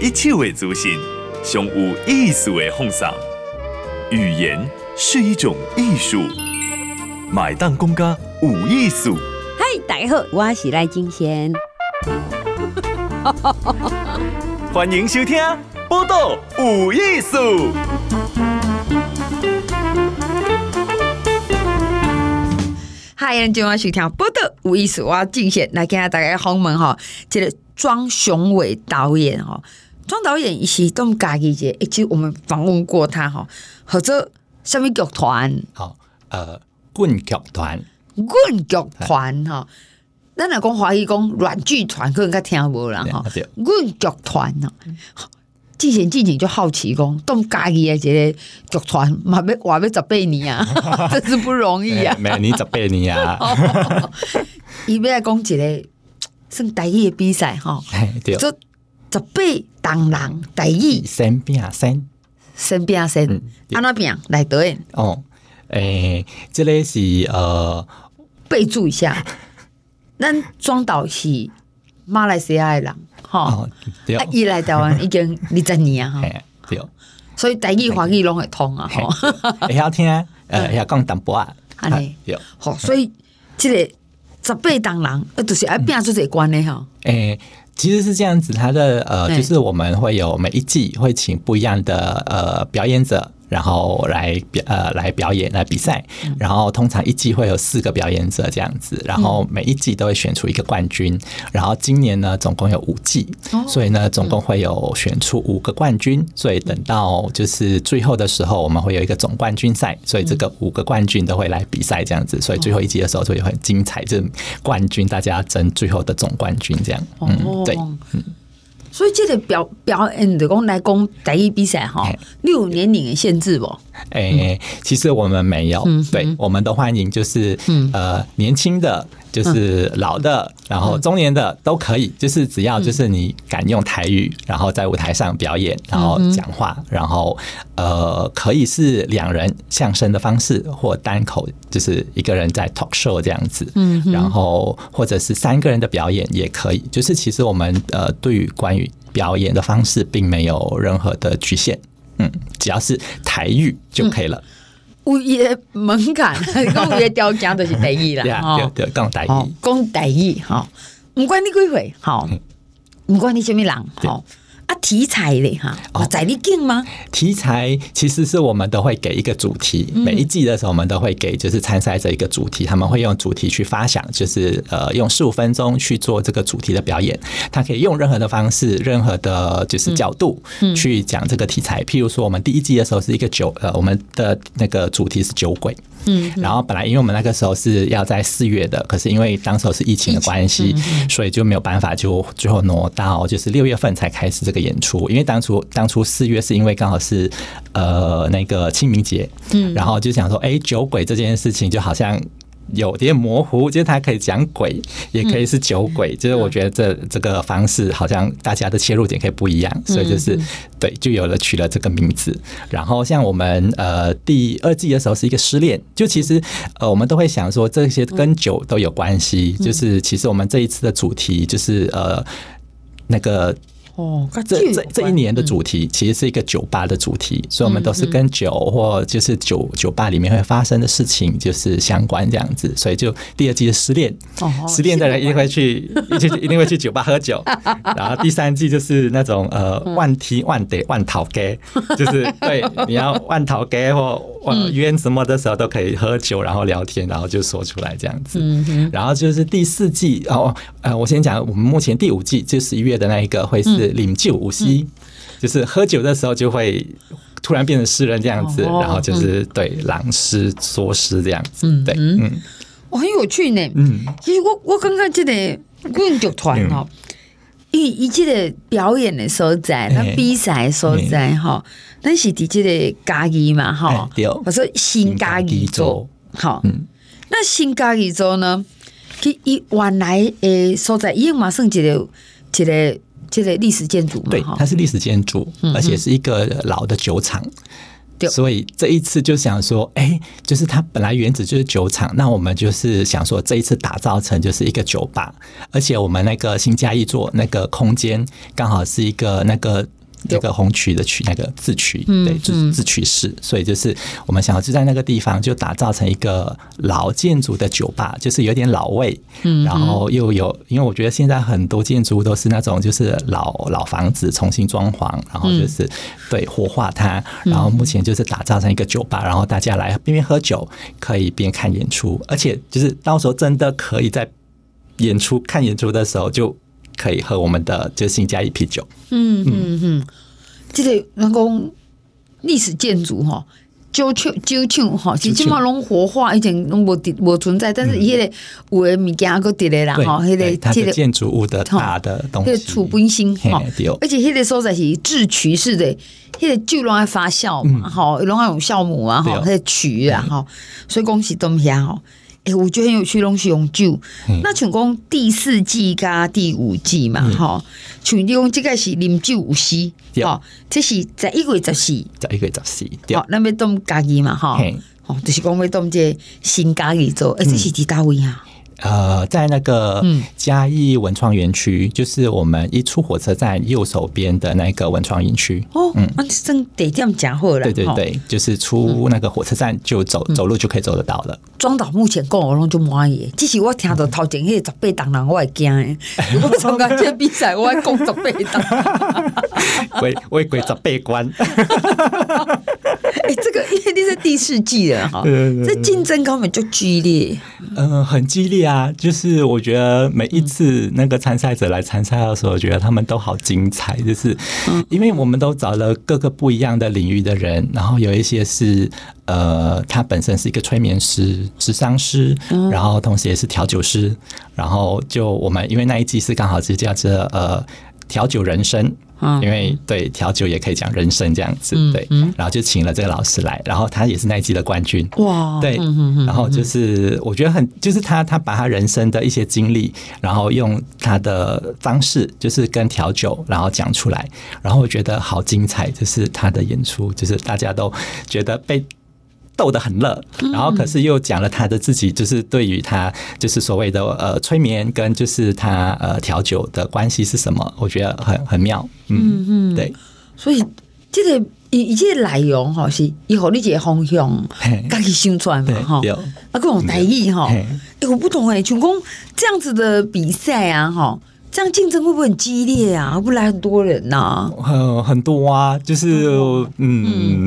一切为族型，胸无艺术为奉上。语言是一种艺术，买单公家无艺术。嗨，大家好，我是赖金贤。欢迎收听《宝岛有艺术》。嗨，今晚收听《宝岛有艺术》，我金贤来跟大家访问哈，这个庄雄伟导演哈，庄导演伊是当家己一个，其实我们访问过他哈，或者什么剧团？好，呃，棍剧团，棍剧团哈。咱若讲华语讲软剧团，可能较听无啦哈。棍剧团呐，之前之前就好奇讲，当家己的一个剧团，嘛要活要十八年啊，真是不容易啊。每年十八年啊。伊要来讲一个算台语的比赛哈，做十八当人台语，先拼先，先拼先，安怎拼来对？哦，诶，这个是呃，备注一下。咱庄导是马来西亚的人，哈、哦，啊，伊来台湾已经 二十年啊，哈，对，所以台语、华语拢会通啊，哈，会晓听，呃，会晓讲淡薄啊，安对，好，所以这个十八当人，呃，就是爱变出这关的哈，诶、欸，其实是这样子，他的呃，就是我们会有每一季会请不一样的呃表演者。然后来表呃来表演来比赛，然后通常一季会有四个表演者这样子，然后每一季都会选出一个冠军，然后今年呢总共有五季，所以呢总共会有选出五个冠军，所以等到就是最后的时候我们会有一个总冠军赛，所以这个五个冠军都会来比赛这样子，所以最后一季的时候就会很精彩，这冠军大家争最后的总冠军这样，嗯对，嗯。所以这个表表演的讲来讲台语比赛哈，你有年龄的限制不？哎、欸，其实我们没有，嗯、对，我们都欢迎，就是、嗯、呃年轻的，就是老的，然后中年的都可以，就是只要就是你敢用台语，然后在舞台上表演，然后讲话，然后呃可以是两人相声的方式，或单口，就是一个人在 talk show 这样子，嗯，然后或者是三个人的表演也可以，就是其实我们呃对于关于表演的方式并没有任何的局限。嗯，只要是台语就可以了。有一个门槛，讲有一个条件就是第一啦。对对，讲第一，讲第一吼，毋管你几岁，好，不管你什么人，好。啊，题材嘞哈，哦在你定吗？题材其实是我们都会给一个主题，每一季的时候我们都会给就是参赛者一个主题，他们会用主题去发想，就是呃用十五分钟去做这个主题的表演。他可以用任何的方式，任何的就是角度去讲这个题材。譬如说，我们第一季的时候是一个酒，呃，我们的那个主题是酒鬼。嗯，然后本来因为我们那个时候是要在四月的，可是因为当时候是疫情的关系，所以就没有办法，就最后挪到就是六月份才开始这个演出。因为当初当初四月是因为刚好是呃那个清明节，嗯，然后就想说，哎，酒鬼这件事情就好像。有点模糊，就是他可以讲鬼，也可以是酒鬼，嗯、就是我觉得这这个方式好像大家的切入点可以不一样，所以就是对，就有了取了这个名字。然后像我们呃第二季的时候是一个失恋，就其实呃我们都会想说这些跟酒都有关系，就是其实我们这一次的主题就是呃那个。哦，这这这一年的主题其实是一个酒吧的主题，所以我们都是跟酒或就是酒酒吧里面会发生的事情就是相关这样子，所以就第二季的失恋，失恋的人一定会去，一定一定会去酒吧喝酒，然后第三季就是那种呃万踢万得万桃给，就是 对你要万桃给或冤什么的时候都可以喝酒，然后聊天，然后就说出来这样子，然后就是第四季哦，呃，我先讲我们目前第五季就十一月的那一个会是。饮酒无息，就是喝酒的时候就会突然变成诗人这样子，然后就是对朗诗作诗这样子，对，嗯，我很有趣呢。嗯，其实我我刚刚这个棍剧团哦，一一切的表演的所在，那比赛所在哈，但是的这个家己嘛哈，我说新家己做好，那新家己做呢，其一原来诶所在，因为马上一个一个。这个历史建筑嘛，对，它是历史建筑，而且是一个老的酒厂。所以这一次就想说，哎、欸，就是它本来原址就是酒厂，那我们就是想说这一次打造成就是一个酒吧，而且我们那个新嘉义座那个空间刚好是一个那个。这个红曲的曲，那个自曲，对，就是自曲式，所以就是我们想要就在那个地方就打造成一个老建筑的酒吧，就是有点老味，嗯，然后又有，因为我觉得现在很多建筑都是那种就是老老房子重新装潢，然后就是对活化它，然后目前就是打造成一个酒吧，然后大家来边边喝酒，可以边看演出，而且就是到时候真的可以在演出看演出的时候就。可以喝我们的就新嘉义啤酒。嗯嗯嗯，这个人工历史建筑哈，旧厂旧厂哈，其实基本拢活化，以前拢无无存在，但是伊个有诶物件搁伫咧啦吼，迄个这个建筑物的大的东西，迄个储本性哈，而且迄个所在是制曲式的，迄个酒拢爱发酵嘛，吼，拢爱用酵母啊，吼，迄个曲啊，吼，所以讲是东西吼。哎、欸，我觉得很有趣，拢是用酒。嗯、那像讲第四季加第五季嘛，吼、嗯，像你讲这个是啉酒有诗，哈、嗯，这是十一月十四，十一月十四，好，咱要当家己嘛，吼，吼，就是讲要当这新家己做，哎、欸，这是第几位啊？呃，在那个嘉义文创园区，就是我们一出火车站右手边的那个文创园区。哦，嗯，那真得这样讲好了。对对对，就是出那个火车站就走走路就可以走得到了。庄导目前跟我拢就满意，只是我听到头前迄个十八档人，我会惊诶。如果参加这比赛，我会讲十八档。为为鬼十八关。哎，这个因为你是第四季了哈，这竞争根本就激烈。嗯，很激烈。啊，就是我觉得每一次那个参赛者来参赛的时候，我觉得他们都好精彩。就是因为我们都找了各个不一样的领域的人，然后有一些是呃，他本身是一个催眠师、智商师，然后同时也是调酒师。然后就我们因为那一季是刚好是叫做呃调酒人生。因为对调酒也可以讲人生这样子，对，然后就请了这个老师来，然后他也是那一季的冠军，哇，对，然后就是我觉得很，就是他他把他人生的一些经历，然后用他的方式，就是跟调酒，然后讲出来，然后我觉得好精彩，就是他的演出，就是大家都觉得被。逗得很乐，然后可是又讲了他的自己，就是对于他就是所谓的呃催眠跟就是他呃调酒的关系是什么？我觉得很很妙，嗯嗯，对。所以这个以以这个内容哈是以后你这个方向自己想出来嘛哈，啊各种台语哈，哎我不懂哎，像讲这样子的比赛啊哈。这样竞争会不会很激烈啊？会不会来很多人呐、啊？很很多啊，就是嗯，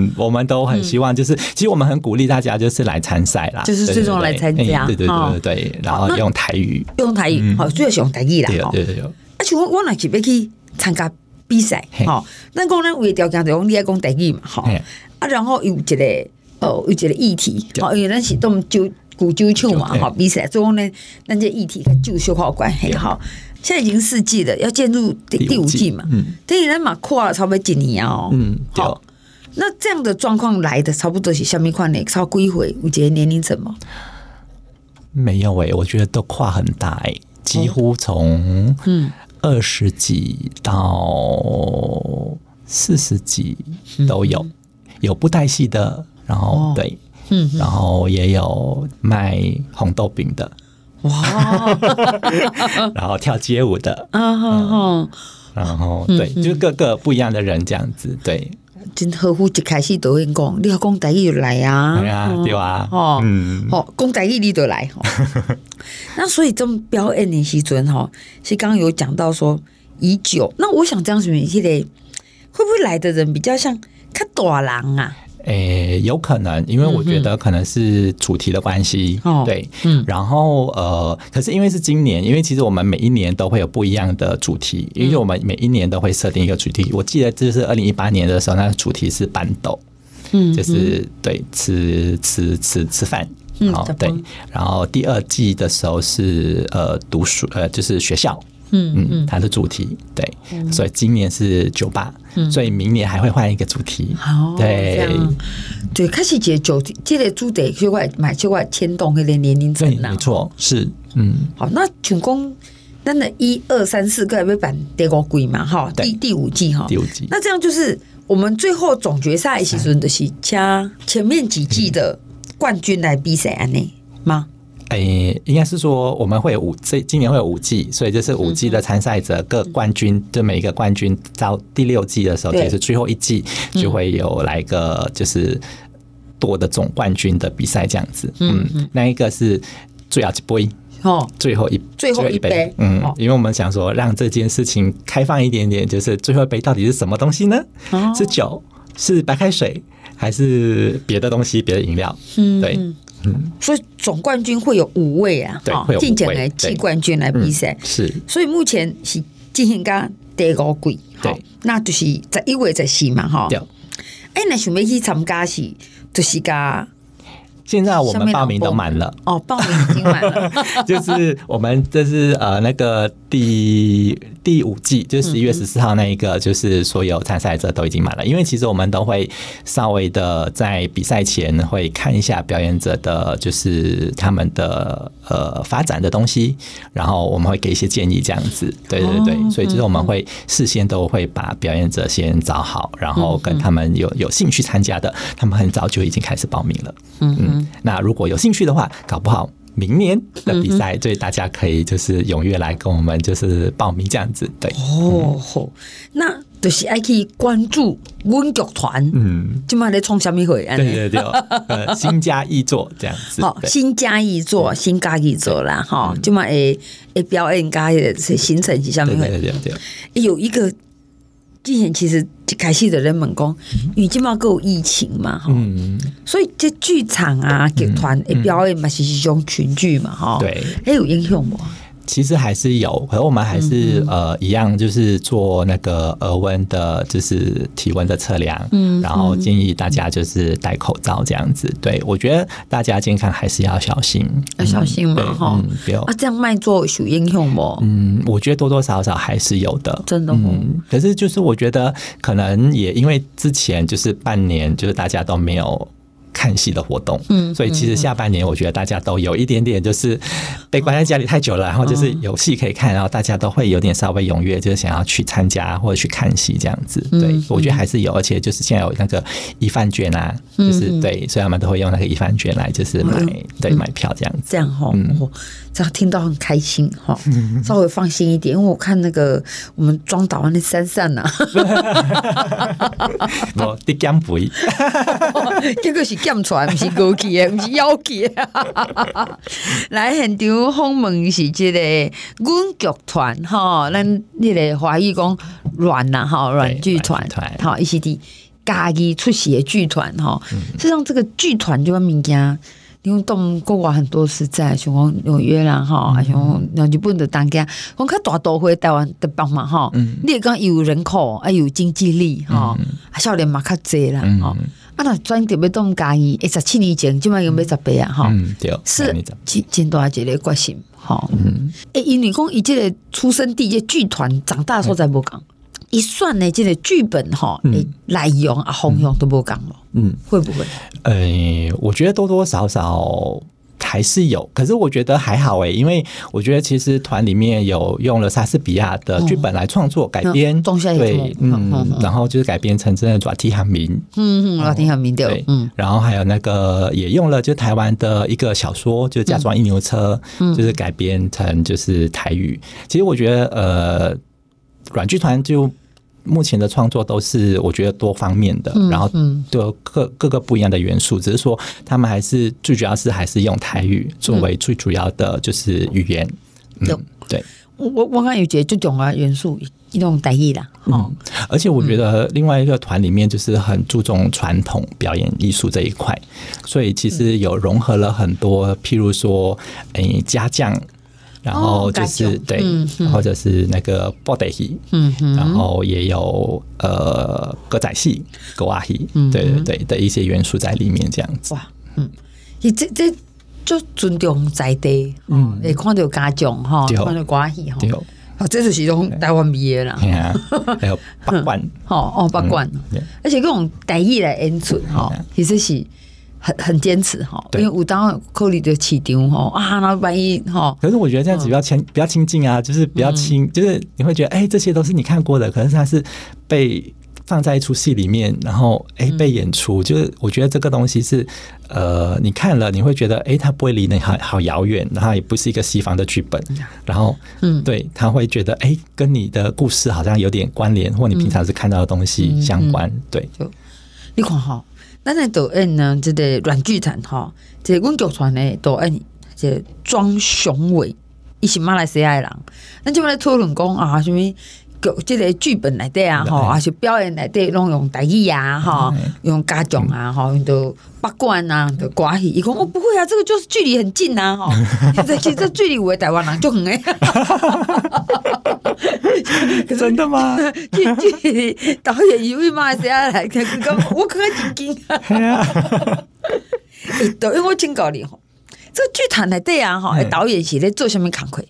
嗯，我们都很希望，就是、嗯、其实我们很鼓励大家就是来参赛啦，就是最终来参加，对对对对对，然后用台语，用台语，好，主要是用台语啦，对对对。而且我我那是要去参加比赛，好，那讲呢，为条件就讲你爱讲台语嘛，好，啊，然后有一个哦，有一个议题，好，因为咱是动酒古酒厂嘛，好，比赛，所以呢，咱这议题跟酒有好关系，好。现在已经四季了，要进入第第五季嘛？嗯，等于人马跨了差不多几年哦。嗯，好。那这样的状况来的差不多是什么款呢？超过回，我觉得年龄层吗？没有诶、欸，我觉得都跨很大诶、欸，几乎从嗯二十几到四十几都有，嗯、有布袋戏的，然后、哦、对，嗯，然后也有卖红豆饼的。哇，然后跳街舞的，嗯，然后对，就是各个不一样的人这样子，对。真合乎一开始都会讲，你要讲台语就来啊，对啊，对啊，哦，嗯，好，讲台语你就来。那所以这种表演的时阵哈，是刚刚有讲到说已久，那我想这样子，你得会不会来的人比较像看大人啊？诶、欸，有可能，因为我觉得可能是主题的关系，嗯、对，嗯，然后呃，可是因为是今年，因为其实我们每一年都会有不一样的主题，因为我们每一年都会设定一个主题。我记得这是二零一八年的时候，那个主题是板豆，嗯，就是对吃吃吃吃饭，好、嗯、对，然后第二季的时候是呃读书，呃就是学校。嗯嗯，它的主题对，所以今年是酒吧，所以明年还会换一个主题。好，对对，开始节主题，这个主题就会买就会牵动那个年龄层没错，是嗯。好，那全公真的一二三四个要办第五季嘛？哈，第第五季哈，第五季。那这样就是我们最后总决赛其实的是加前面几季的冠军来比赛安内吗？诶、欸，应该是说我们会有五，这今年会有五季，所以这是五季的参赛者各冠军，就每一个冠军到第六季的时候，就是最后一季就会有来个就是多的总冠军的比赛这样子。嗯，那一个是最后一杯哦，最后一最后一杯。嗯，因为我们想说让这件事情开放一点点，就是最后一杯到底是什么东西呢？是酒，是白开水，还是别的东西，别的饮料？嗯，对。嗯，所以总冠军会有五位啊，对，进前来季冠军来比赛，是。所以目前是进行到第五季，对，那就是在一位在四嘛，哈。哎，那想要去参加是，就是噶。现在我们报名都满了哦，报名已经满了。就是我们这是呃那个第第五季，就十一月十四号那一个，就是所有参赛者都已经满了。因为其实我们都会稍微的在比赛前会看一下表演者的，就是他们的呃发展的东西，然后我们会给一些建议这样子。对对对，所以就是我们会事先都会把表演者先找好，然后跟他们有有兴趣参加的，他们很早就已经开始报名了。嗯嗯。那如果有兴趣的话，搞不好明年的比赛，所以大家可以就是踊跃来跟我们就是报名这样子。对哦，嗯、那就是爱去关注阮剧团，嗯，今晚在创什么会？对对对，呃，新加一座这样子。好，新加一座，新加一座啦，哈，今晚诶诶表演家的行程是什么？对对对对，有一个。之前其实一开始的人们讲，因为今嘛有疫情嘛，哈，所以这剧场啊、剧团诶表演嘛是一种群聚嘛，哈，对，还有影响不？其实还是有，可是我们还是呃一样，就是做那个额温的，就是体温的测量，嗯，然后建议大家就是戴口罩这样子。对，我觉得大家健康还是要小心，要小心嘛，哈，不要啊，这样卖做属英雄不？嗯，我觉得多多少少还是有的，真的。嗯，可是就是我觉得可能也因为之前就是半年，就是大家都没有。看戏的活动，嗯，所以其实下半年我觉得大家都有一点点就是被关在家里太久了，然后就是有戏可以看，然后大家都会有点稍微踊跃，就是想要去参加或者去看戏这样子。对，我觉得还是有，而且就是现在有那个一饭券啊，就是对，所以他们都会用那个一饭券来就是买对买票这样子。这样哈，嗯，这样听到很开心哈，稍微放心一点，因为我看那个我们庄导那珊珊呐，我的减肥，这个是。检出来不是过去的，不是妖气的。来现场访问是这个阮剧团吼，咱迄个华语讲阮呐吼，阮剧团吼，伊是伫家己出席的剧团吼。实际上这个剧团就物件，因为动国外很多是在像讲纽约啦哈，像日本的当家，我看大都会台湾的帮忙哈。你也讲有人口，还有经济力哈，少年嘛较济啦哈。啊，那专特别都唔介意，一十七年前即摆用要十八啊，哈，对，是真真大一个决心，哈，嗯，诶，因为讲伊这个出生地这剧团长大时候才无讲，一算呢，这个剧本哈，诶，内容啊，方向都无讲咯，嗯，会不会？诶，我觉得多多少少。还是有，可是我觉得还好诶，因为我觉得其实团里面有用了莎士比亚的剧本来创作改编，对，嗯，然后就是改编成真的《抓提汉民》，嗯嗯，《抓提汉民》对，嗯，然后还有那个也用了就台湾的一个小说，就《嫁妆一牛车》，就是改编成就是台语。其实我觉得呃，软剧团就。目前的创作都是我觉得多方面的，然后就各各个不一样的元素，只是说他们还是最主要是还是用台语作为最主要的就是语言。嗯，对，我我刚有觉得这种啊元素一种得意啦。嗯，而且我觉得另外一个团里面就是很注重传统表演艺术这一块，所以其实有融合了很多，譬如说，诶，家将。然后就是、哦、对，或者是那个布袋戏，嗯嗯、然后也有呃歌仔戏、歌仔戏，对对对的一些元素在里面，这样子。哇，嗯，你这这就尊重在地，嗯，也看到家长哈，看到歌仔戏哈，啊，这就是一种台湾味的啦。还有八卦，哦哦，八卦，而且这种台语来演出哈，其实是。很很坚持哈，因为武当口里的起丢哈啊，然后万一哈，可是我觉得这样子比较亲，比较亲近啊，就是比较亲，就是你会觉得哎，这些都是你看过的，可是它是被放在一出戏里面，然后哎、欸、被演出，就是我觉得这个东西是呃，你看了你会觉得哎，它不会离你好好遥远，然后也不是一个西方的剧本，然后嗯，对，他会觉得哎，跟你的故事好像有点关联，或你平常是看到的东西相关，对。你看哈，咱的导演呢，这个软剧团吼，这个阮剧团的导演，这个庄雄伟，伊是马来西亚人，咱就来讨论讲啊，什么？这个剧本内底啊，吼，还是表演内底，拢用台语啊，吼，用家长啊，吼，用到八卦啊，的关系。伊讲我不会啊，这个就是距离很近呐，吼。其实这距离有的台湾人就很哎。真的吗？距距离导演以为马来西亚来，我可能真惊。哎，导演我警告你哈，这个剧团内底啊，哈，导演是在做什么工作？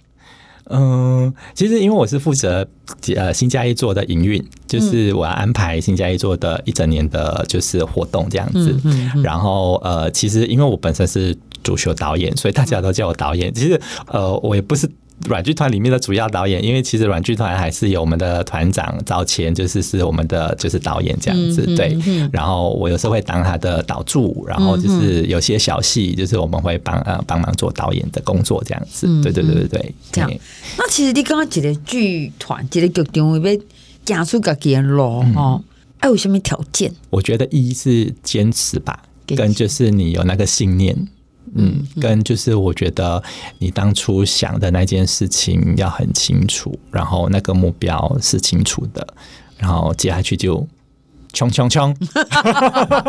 嗯，其实因为我是负责呃新加一座的营运，就是我要安排新加一座的一整年的就是活动这样子。嗯嗯、然后呃，其实因为我本身是主修导演，所以大家都叫我导演。其实呃，我也不是。阮剧团里面的主要导演，因为其实软剧团还是有我们的团长早前就是是我们的就是导演这样子，嗯、对。嗯、然后我有时候会当他的导助，然后就是有些小戏，就是我们会帮呃帮忙做导演的工作这样子。嗯、对对对对对，这样。那其实你刚刚讲的剧团，这个剧场要加出个结路哦，还有什么条件？我觉得一是坚持吧，跟就是你有那个信念。嗯，跟就是我觉得你当初想的那件事情要很清楚，然后那个目标是清楚的，然后接下去就冲冲冲，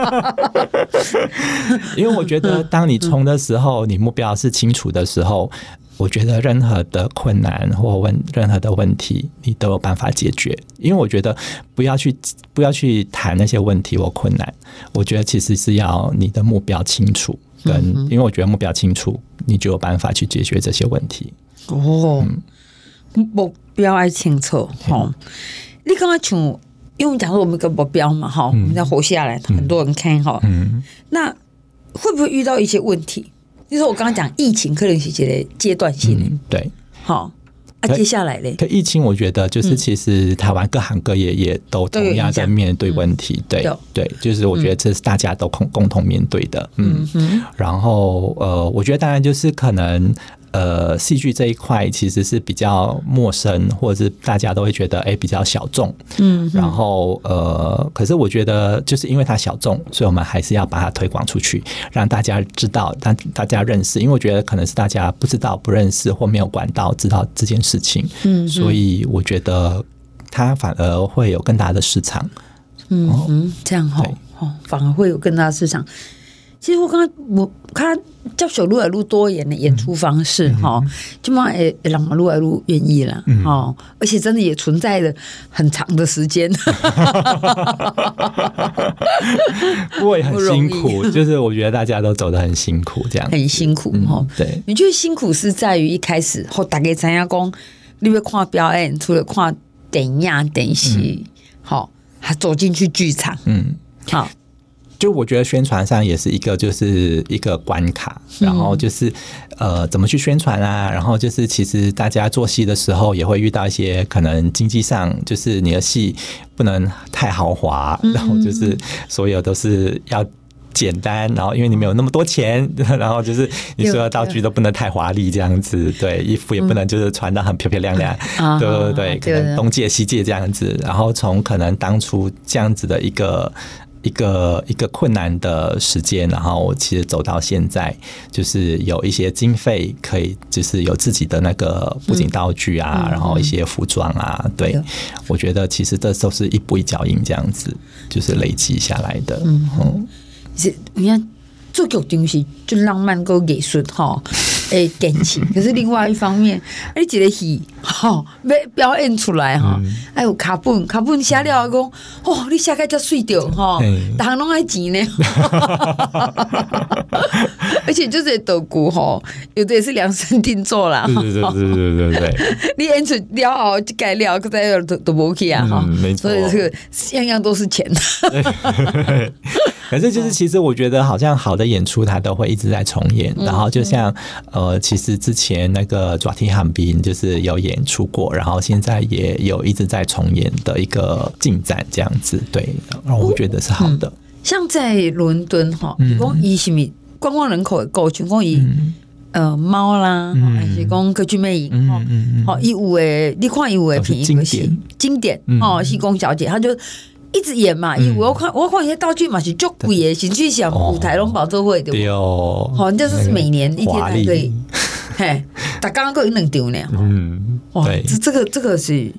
因为我觉得当你冲的时候，你目标是清楚的时候，我觉得任何的困难或问任何的问题，你都有办法解决。因为我觉得不要去不要去谈那些问题或困难，我觉得其实是要你的目标清楚。跟，因为我觉得目标清楚，你就有办法去解决这些问题。哦，目标爱清楚哈。你刚刚从，因为讲说我们一个目标嘛哈，我们要活下来，很多人看哈。嗯。那会不会遇到一些问题？就是我刚刚讲疫情，可能是一个阶段性。对。好。啊，接下来嘞？可疫情，我觉得就是其实台湾各行各业也都同样在面对问题。对对，就是我觉得这是大家都共共同面对的。嗯，然后呃，我觉得当然就是可能。呃，戏剧这一块其实是比较陌生，或者是大家都会觉得哎、欸、比较小众，嗯，然后呃，可是我觉得就是因为它小众，所以我们还是要把它推广出去，让大家知道，让大家认识。因为我觉得可能是大家不知道、不认识或没有管道知道这件事情，嗯，所以我觉得它反而会有更大的市场，嗯嗯，这样好，哦，反而会有更大的市场。其实我刚刚我看叫小路来路多元的演出方式哈，就嘛诶让马路来路愿意了哈，而且真的也存在了很长的时间，不过也很辛苦，就是我觉得大家都走得很辛苦，这样很辛苦哈。对，你觉得辛苦是在于一开始后大概参加工，你要看表演，除了看电影、电视，好，还走进去剧场，嗯，好。就我觉得宣传上也是一个，就是一个关卡，然后就是呃，怎么去宣传啊？然后就是其实大家做戏的时候也会遇到一些可能经济上，就是你的戏不能太豪华，然后就是所有都是要简单，然后因为你没有那么多钱，然后就是你所有道具都不能太华丽这样子，对，衣服也不能就是穿的很漂漂亮亮，对对对，可能东借西借这样子，然后从可能当初这样子的一个。一个一个困难的时间，然后我其实走到现在，就是有一些经费可以，就是有自己的那个布景道具啊，嗯、然后一些服装啊，嗯、对，我觉得其实这都是一步一脚印这样子，就是累积下来的。嗯，是、嗯，你看做剧东西就浪漫够艺术哈。诶，感情，可是另外一方面，你一个戏，哈，要表演出来哈，还有卡本，卡本写了讲，哦，你写个叫水掉哈，大家拢爱钱呢，而且就是道具哈，有的也是量身定做啦，对对对对对对，你演出了后就改了，再都都无去啊哈，所以这个样样都是钱。反正就是其实我觉得好像好的演出它都会一直在重演，然后就像呃。呃，其实之前那个《抓提汉宾》就是有演出过，然后现在也有一直在重演的一个进展，这样子，对，然后我觉得是好的。哦嗯、像在伦敦哈，讲以什么观光人口的够，全讲以呃猫啦，还是讲歌剧魅影哈，好，一五诶，你看一五诶，便宜不行，经典哦，西宫小姐，她就。一直演嘛，因为我要看我要看一些道具嘛是足贵的，甚至想舞台龙宝座会对哦，好，这是每年一天才可以，嘿，但刚刚够一能丢呢，嗯，哇，这这个这个是，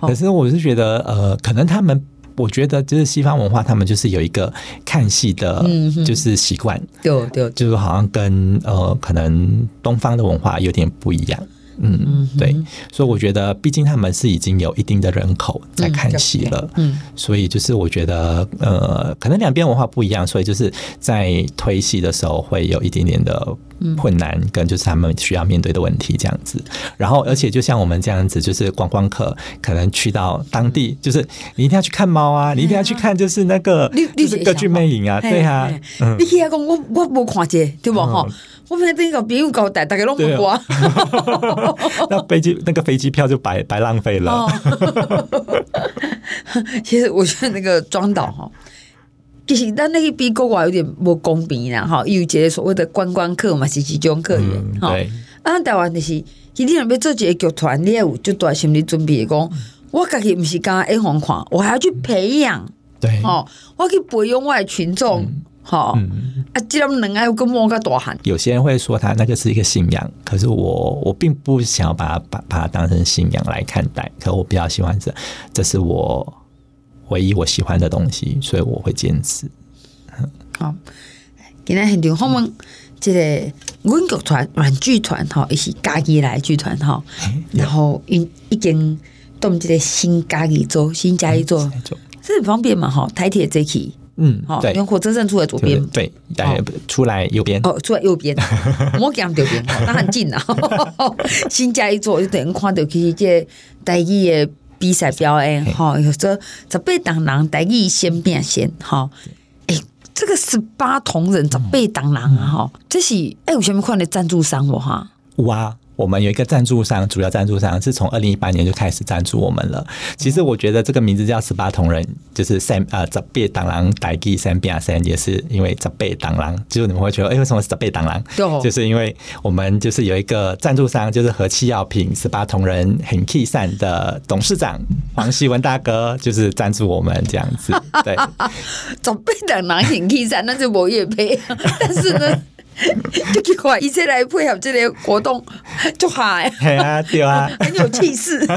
可是我是觉得呃，可能他们我觉得就是西方文化，他们就是有一个看戏的，就是习惯，对对，就是好像跟呃可能东方的文化有点不一样。嗯，对，所以我觉得，毕竟他们是已经有一定的人口在看戏了，嗯，所以就是我觉得，呃，可能两边文化不一样，所以就是在推戏的时候会有一点点的困难，跟就是他们需要面对的问题这样子。然后，而且就像我们这样子，就是观光客可能去到当地，就是你一定要去看猫啊，你一定要去看就是那个就是歌剧魅影啊，对啊，你去讲我我没看见，对不哈？我们这个朋友交代，大家拢不过。那飞机那个飞机票就白白浪费了。其实我觉得那个庄导哈，其实但那个比国外有点不公平啦哈，因为这些所谓的观光客嘛是集中客源哈。啊，台湾就是，今天要做一个剧团，你要有就多心理准备，讲我家己不是刚刚一红看，我还要去培养。对，哦，我去培养我的群众。好，嗯、啊，既然能爱跟莫个大汉。有些人会说他那个是一个信仰，可是我我并不想要把它把把它当成信仰来看待。可我比较喜欢这，这是我唯一我喜欢的东西，所以我会坚持。好，今天很好，我们这个文剧团、软剧团哈，也是家己来剧团哈，然后已已经动这个新家己做，新家己做，这很方便嘛哈，台铁这期。嗯，好，从火车站出来左边，对，出来右边，哦，出来右边，我讲右边，那很近啊。新加一座就等于看到其实这台语的比赛表演，哈，有时候十八铜人台语先变先，哈，哎，这个十八铜人十八铜人啊，哈，这是哎，有什么看的赞助商我哈？哇。我们有一个赞助商，主要赞助商是从二零一八年就开始赞助我们了。其实我觉得这个名字叫十八铜人，就是三呃十八铜人台语三变三，也是因为十八铜人。就是你们会觉得，哎，为什么是十八铜人？对就是因为我们就是有一个赞助商，就是和气药品十八铜人很气善的董事长黄希文大哥，就是赞助我们这样子。对，十八铜人很气善，那就没业配，但是呢。就奇怪，一切来配合这类活动，就嗨，对啊，对啊，很有气势。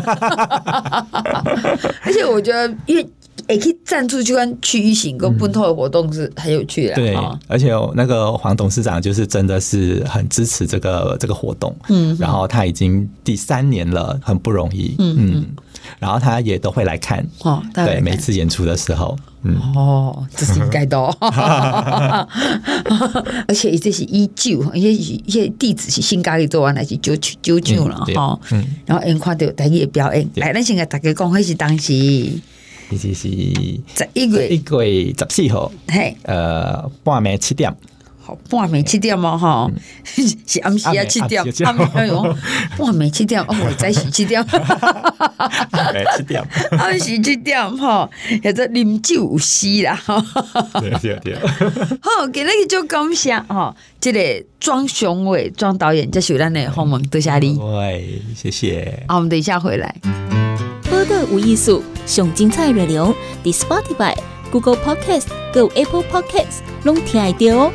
而且我觉得，因为也可以赞助，就跟区域型跟本土的活动是很有趣的。对，而且那个黄董事长就是真的是很支持这个这个活动。嗯，然后他已经第三年了，很不容易。嗯嗯，然后他也都会来看。哦，对，每次演出的时候。哦，这是应该的，而且这是依旧，而且一些地址是新家里做完来是九九九了哈。嗯，然后因看到台语的表演，来，咱现在大家讲，那是当时，其实是十一月一月十四号，嘿，呃，半暝七点。半暝七点嘛，哈，是暗时啊七点，暗暝哟，半暝七点，哦，在是七点，七点，暗时七点，哈，或者啉酒有诗啦，对对对，好，今日就感谢哈，这个庄雄伟庄导演，这是咱的访问，多谢你，喂，谢谢，好，我们等一下回来。播个无艺术，上精彩内容，The Spotify、Google Podcast、Go Apple Podcasts，拢听得到哦。